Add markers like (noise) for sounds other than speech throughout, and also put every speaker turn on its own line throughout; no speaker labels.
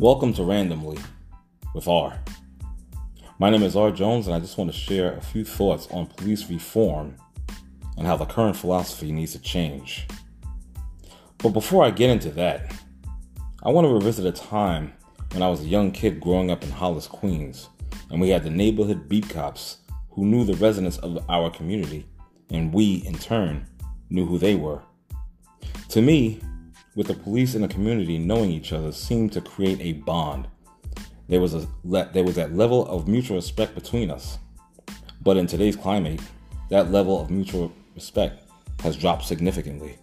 Welcome to Randomly with R. My name is R. Jones, and I just want to share a few thoughts on police reform and how the current philosophy needs to change. But before I get into that, I want to revisit a time when I was a young kid growing up in Hollis, Queens, and we had the neighborhood beat cops who knew the residents of our community, and we, in turn, knew who they were. To me, with the police and the community knowing each other seemed to create a bond. There was a there was that level of mutual respect between us. But in today's climate, that level of mutual respect has dropped significantly.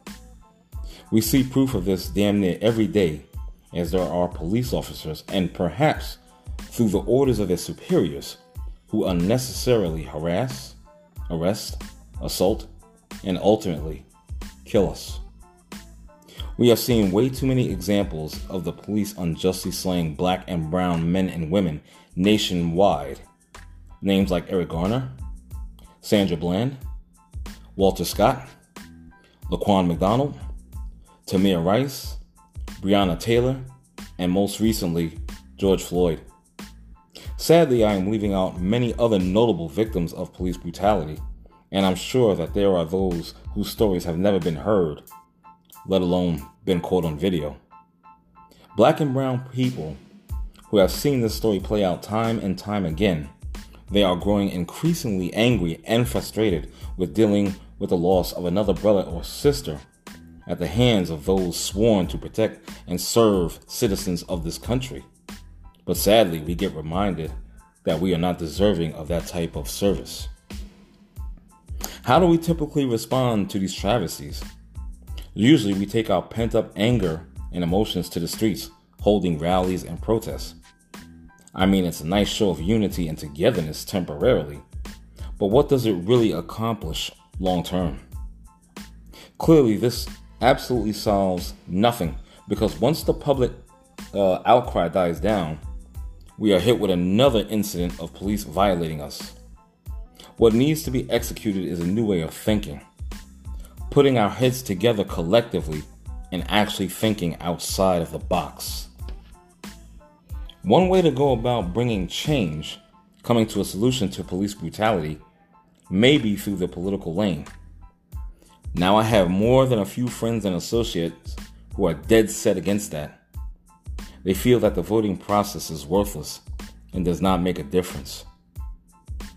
We see proof of this damn near every day as there are police officers and perhaps through the orders of their superiors who unnecessarily harass, arrest, assault, and ultimately kill us. We have seen way too many examples of the police unjustly slaying black and brown men and women nationwide. Names like Eric Garner, Sandra Bland, Walter Scott, Laquan McDonald, Tamir Rice, Breonna Taylor, and most recently, George Floyd. Sadly, I am leaving out many other notable victims of police brutality, and I'm sure that there are those whose stories have never been heard let alone been caught on video. Black and brown people who have seen this story play out time and time again, they are growing increasingly angry and frustrated with dealing with the loss of another brother or sister at the hands of those sworn to protect and serve citizens of this country. But sadly, we get reminded that we are not deserving of that type of service. How do we typically respond to these travesties? Usually, we take our pent up anger and emotions to the streets, holding rallies and protests. I mean, it's a nice show of unity and togetherness temporarily, but what does it really accomplish long term? Clearly, this absolutely solves nothing because once the public uh, outcry dies down, we are hit with another incident of police violating us. What needs to be executed is a new way of thinking putting our heads together collectively and actually thinking outside of the box. One way to go about bringing change, coming to a solution to police brutality, may be through the political lane. Now, I have more than a few friends and associates who are dead set against that. They feel that the voting process is worthless and does not make a difference.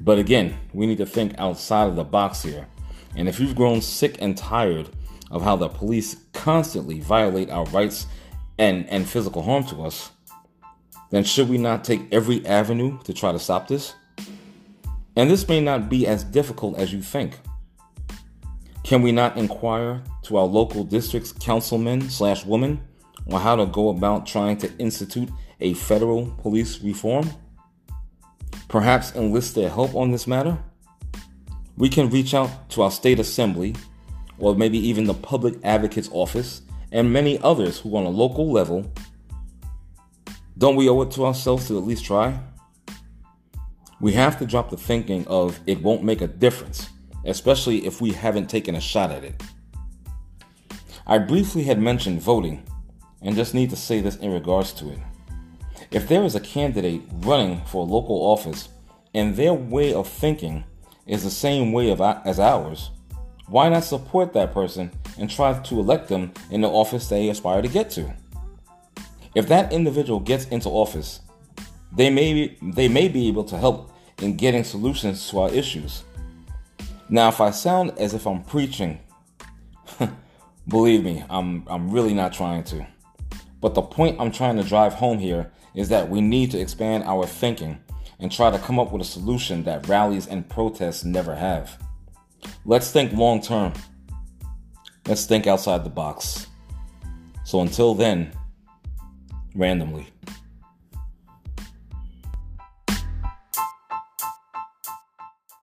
But again, we need to think outside of the box here and if you've grown sick and tired of how the police constantly violate our rights and, and physical harm to us, then should we not take every avenue to try to stop this? And this may not be as difficult as you think. Can we not inquire to our local district's councilmen slash women on how to go about trying to institute a federal police reform? Perhaps enlist their help on this matter? We can reach out to our state assembly or maybe even the public advocate's office and many others who on a local level. Don't we owe it to ourselves to at least try? We have to drop the thinking of it won't make a difference, especially if we haven't taken a shot at it. I briefly had mentioned voting and just need to say this in regards to it. If there is a candidate running for a local office and their way of thinking is the same way of, as ours, why not support that person and try to elect them in the office they aspire to get to? If that individual gets into office, they may be, they may be able to help in getting solutions to our issues. Now, if I sound as if I'm preaching, (laughs) believe me, I'm I'm really not trying to. But the point I'm trying to drive home here is that we need to expand our thinking and try to come up with a solution that rallies and protests never have. Let's think long term. Let's think outside the box. So until then, randomly.